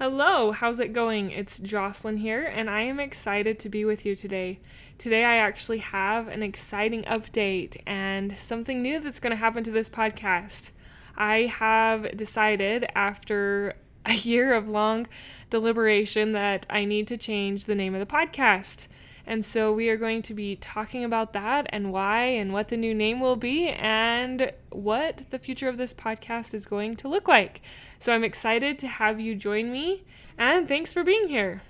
Hello, how's it going? It's Jocelyn here, and I am excited to be with you today. Today, I actually have an exciting update and something new that's going to happen to this podcast. I have decided after a year of long deliberation that I need to change the name of the podcast. And so we are going to be talking about that and why and what the new name will be and what the future of this podcast is going to look like. So I'm excited to have you join me and thanks for being here.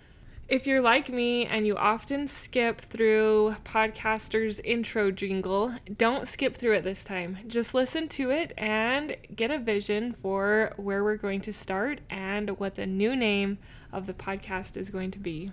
If you're like me and you often skip through podcaster's intro jingle, don't skip through it this time. Just listen to it and get a vision for where we're going to start and what the new name of the podcast is going to be.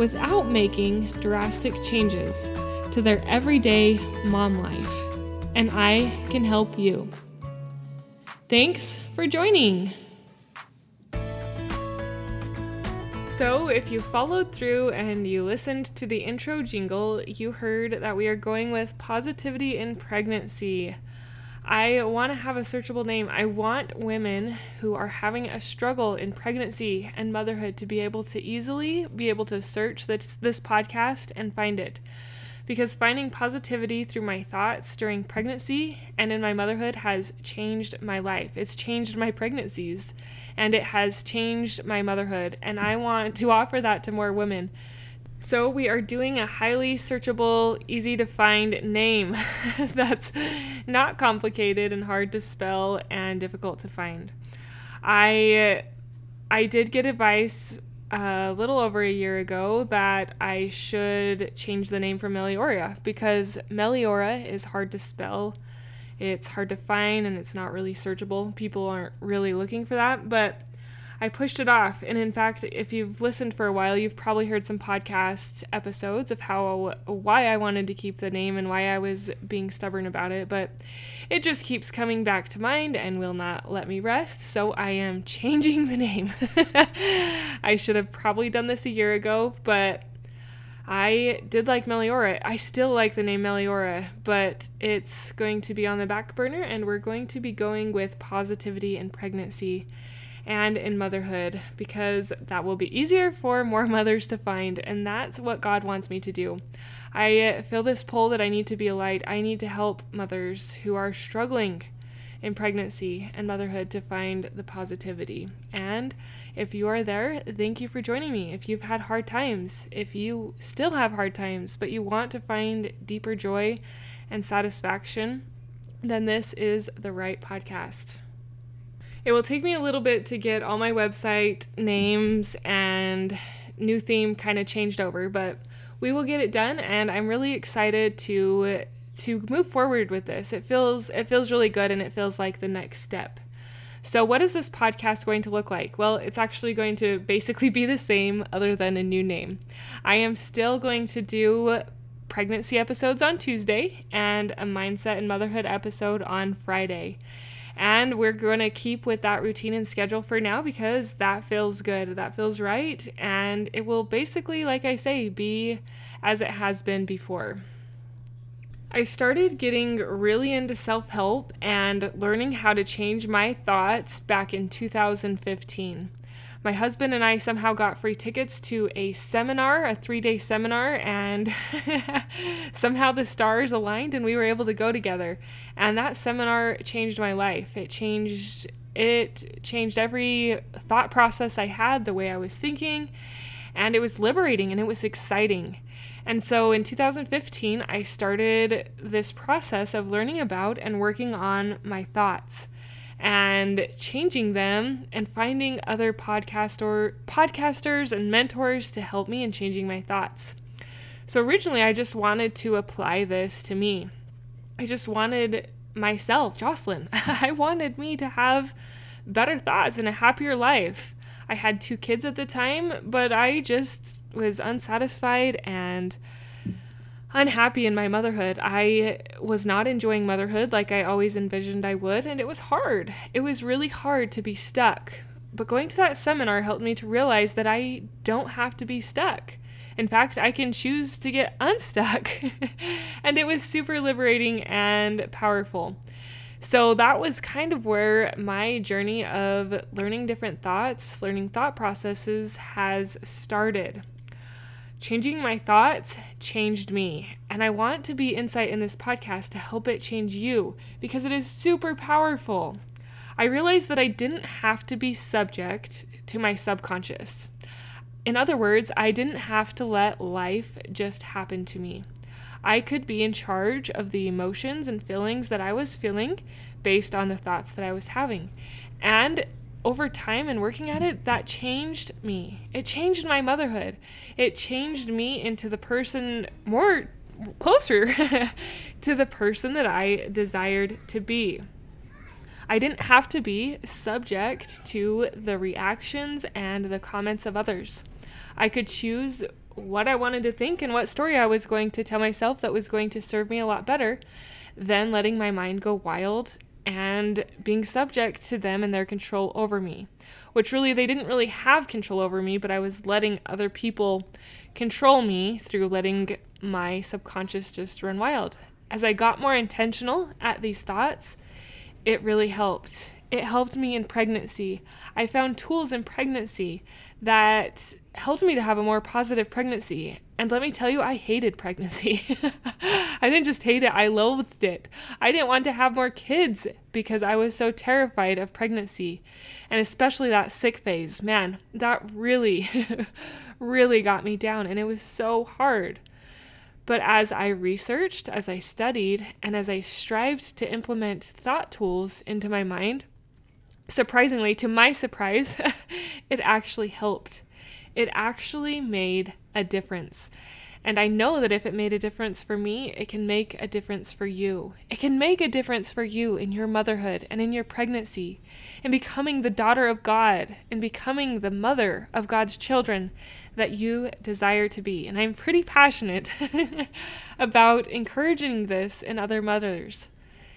without making drastic changes to their everyday mom life. And I can help you. Thanks for joining. So, if you followed through and you listened to the intro jingle, you heard that we are going with positivity in pregnancy. I want to have a searchable name. I want women who are having a struggle in pregnancy and motherhood to be able to easily be able to search this, this podcast and find it. Because finding positivity through my thoughts during pregnancy and in my motherhood has changed my life. It's changed my pregnancies and it has changed my motherhood. And I want to offer that to more women. So, we are doing a highly searchable, easy to find name that's not complicated and hard to spell and difficult to find. I I did get advice a little over a year ago that I should change the name for Meliora because Meliora is hard to spell. It's hard to find and it's not really searchable. People aren't really looking for that, but I pushed it off. And in fact, if you've listened for a while, you've probably heard some podcast episodes of how why I wanted to keep the name and why I was being stubborn about it, but it just keeps coming back to mind and will not let me rest. So I am changing the name. I should have probably done this a year ago, but I did like Meliora. I still like the name Meliora, but it's going to be on the back burner and we're going to be going with positivity and pregnancy and in motherhood because that will be easier for more mothers to find. And that's what God wants me to do. I feel this pull that I need to be a light. I need to help mothers who are struggling in pregnancy and motherhood to find the positivity. And if you are there, thank you for joining me. If you've had hard times, if you still have hard times, but you want to find deeper joy and satisfaction, then this is the right podcast. It will take me a little bit to get all my website names and new theme kind of changed over, but we will get it done and I'm really excited to to move forward with this. It feels it feels really good and it feels like the next step. So what is this podcast going to look like? Well, it's actually going to basically be the same other than a new name. I am still going to do pregnancy episodes on Tuesday and a mindset and motherhood episode on Friday. And we're going to keep with that routine and schedule for now because that feels good. That feels right. And it will basically, like I say, be as it has been before. I started getting really into self help and learning how to change my thoughts back in 2015 my husband and I somehow got free tickets to a seminar, a three day seminar, and somehow the stars aligned and we were able to go together. And that seminar changed my life. It changed it changed every thought process I had, the way I was thinking, and it was liberating and it was exciting. And so in 2015, I started this process of learning about and working on my thoughts and changing them and finding other podcast or podcasters and mentors to help me in changing my thoughts. So originally I just wanted to apply this to me. I just wanted myself, Jocelyn. I wanted me to have better thoughts and a happier life. I had two kids at the time, but I just was unsatisfied and unhappy in my motherhood. I was not enjoying motherhood like I always envisioned I would, and it was hard. It was really hard to be stuck. But going to that seminar helped me to realize that I don't have to be stuck. In fact, I can choose to get unstuck. and it was super liberating and powerful. So that was kind of where my journey of learning different thoughts, learning thought processes has started. Changing my thoughts changed me, and I want to be insight in this podcast to help it change you because it is super powerful. I realized that I didn't have to be subject to my subconscious. In other words, I didn't have to let life just happen to me. I could be in charge of the emotions and feelings that I was feeling based on the thoughts that I was having. And over time and working at it, that changed me. It changed my motherhood. It changed me into the person more closer to the person that I desired to be. I didn't have to be subject to the reactions and the comments of others. I could choose what I wanted to think and what story I was going to tell myself that was going to serve me a lot better than letting my mind go wild and being subject to them and their control over me, which really they didn't really have control over me, but I was letting other people control me through letting my subconscious just run wild. As I got more intentional at these thoughts, it really helped. It helped me in pregnancy. I found tools in pregnancy that helped me to have a more positive pregnancy. And let me tell you, I hated pregnancy. I didn't just hate it, I loathed it. I didn't want to have more kids because I was so terrified of pregnancy. And especially that sick phase. Man, that really, really got me down. And it was so hard. But as I researched, as I studied, and as I strived to implement thought tools into my mind, surprisingly, to my surprise, it actually helped. It actually made a difference. And I know that if it made a difference for me, it can make a difference for you. It can make a difference for you in your motherhood and in your pregnancy, in becoming the daughter of God and becoming the mother of God's children that you desire to be. And I'm pretty passionate about encouraging this in other mothers.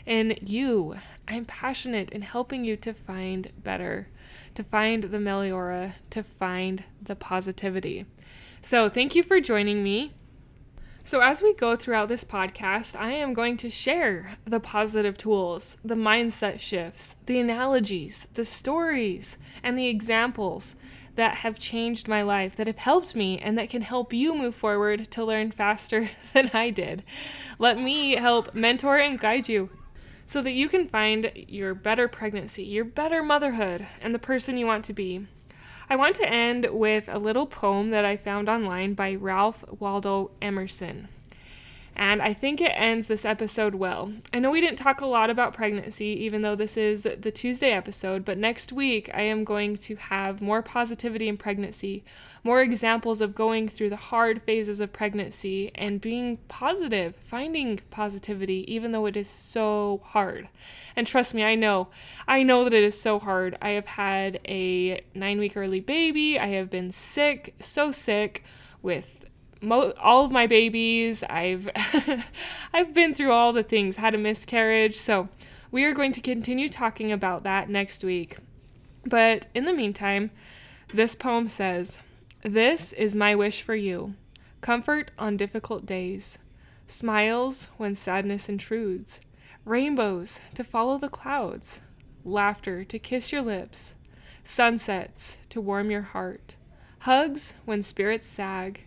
In you, I'm passionate in helping you to find better, to find the meliora, to find the positivity. So, thank you for joining me. So, as we go throughout this podcast, I am going to share the positive tools, the mindset shifts, the analogies, the stories, and the examples that have changed my life, that have helped me, and that can help you move forward to learn faster than I did. Let me help mentor and guide you so that you can find your better pregnancy, your better motherhood, and the person you want to be. I want to end with a little poem that I found online by Ralph Waldo Emerson. And I think it ends this episode well. I know we didn't talk a lot about pregnancy, even though this is the Tuesday episode, but next week I am going to have more positivity in pregnancy, more examples of going through the hard phases of pregnancy and being positive, finding positivity, even though it is so hard. And trust me, I know, I know that it is so hard. I have had a nine week early baby, I have been sick, so sick with all of my babies. I've I've been through all the things, had a miscarriage. So, we are going to continue talking about that next week. But in the meantime, this poem says, "This is my wish for you. Comfort on difficult days, smiles when sadness intrudes, rainbows to follow the clouds, laughter to kiss your lips, sunsets to warm your heart." Hugs when spirits sag,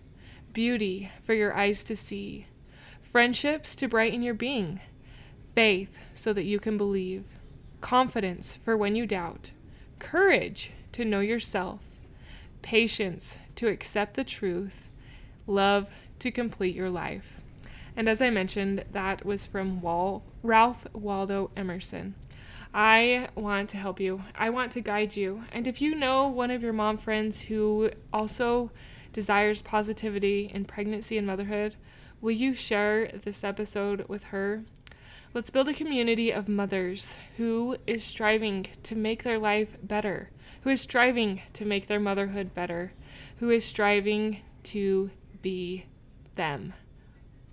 beauty for your eyes to see, friendships to brighten your being, faith so that you can believe, confidence for when you doubt, courage to know yourself, patience to accept the truth, love to complete your life. And as I mentioned, that was from Wal- Ralph Waldo Emerson. I want to help you. I want to guide you. And if you know one of your mom friends who also desires positivity in pregnancy and motherhood, will you share this episode with her? Let's build a community of mothers who is striving to make their life better, who is striving to make their motherhood better, who is striving to be them.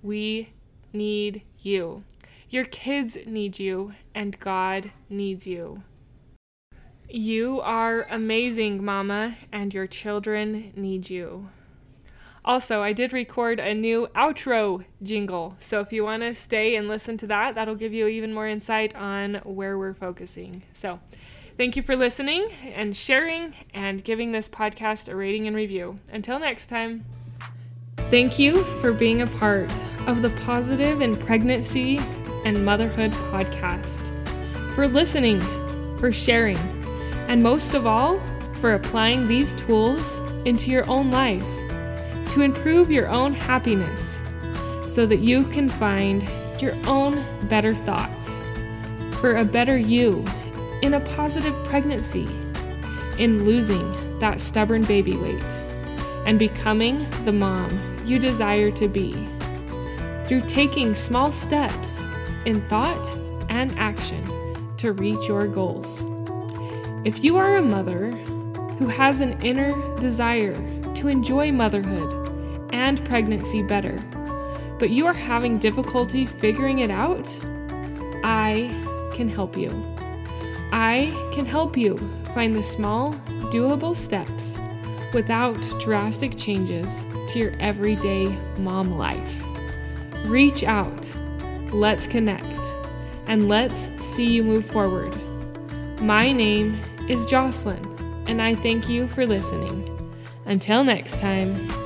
We need you. Your kids need you, and God needs you. You are amazing, Mama, and your children need you. Also, I did record a new outro jingle, so if you want to stay and listen to that, that'll give you even more insight on where we're focusing. So, thank you for listening and sharing and giving this podcast a rating and review. Until next time, thank you for being a part of the Positive in Pregnancy and Motherhood podcast, for listening, for sharing, and most of all, for applying these tools into your own life to improve your own happiness so that you can find your own better thoughts. For a better you in a positive pregnancy, in losing that stubborn baby weight, and becoming the mom you desire to be through taking small steps in thought and action to reach your goals. If you are a mother who has an inner desire to enjoy motherhood, and pregnancy better, but you are having difficulty figuring it out, I can help you. I can help you find the small, doable steps without drastic changes to your everyday mom life. Reach out, let's connect, and let's see you move forward. My name is Jocelyn, and I thank you for listening. Until next time.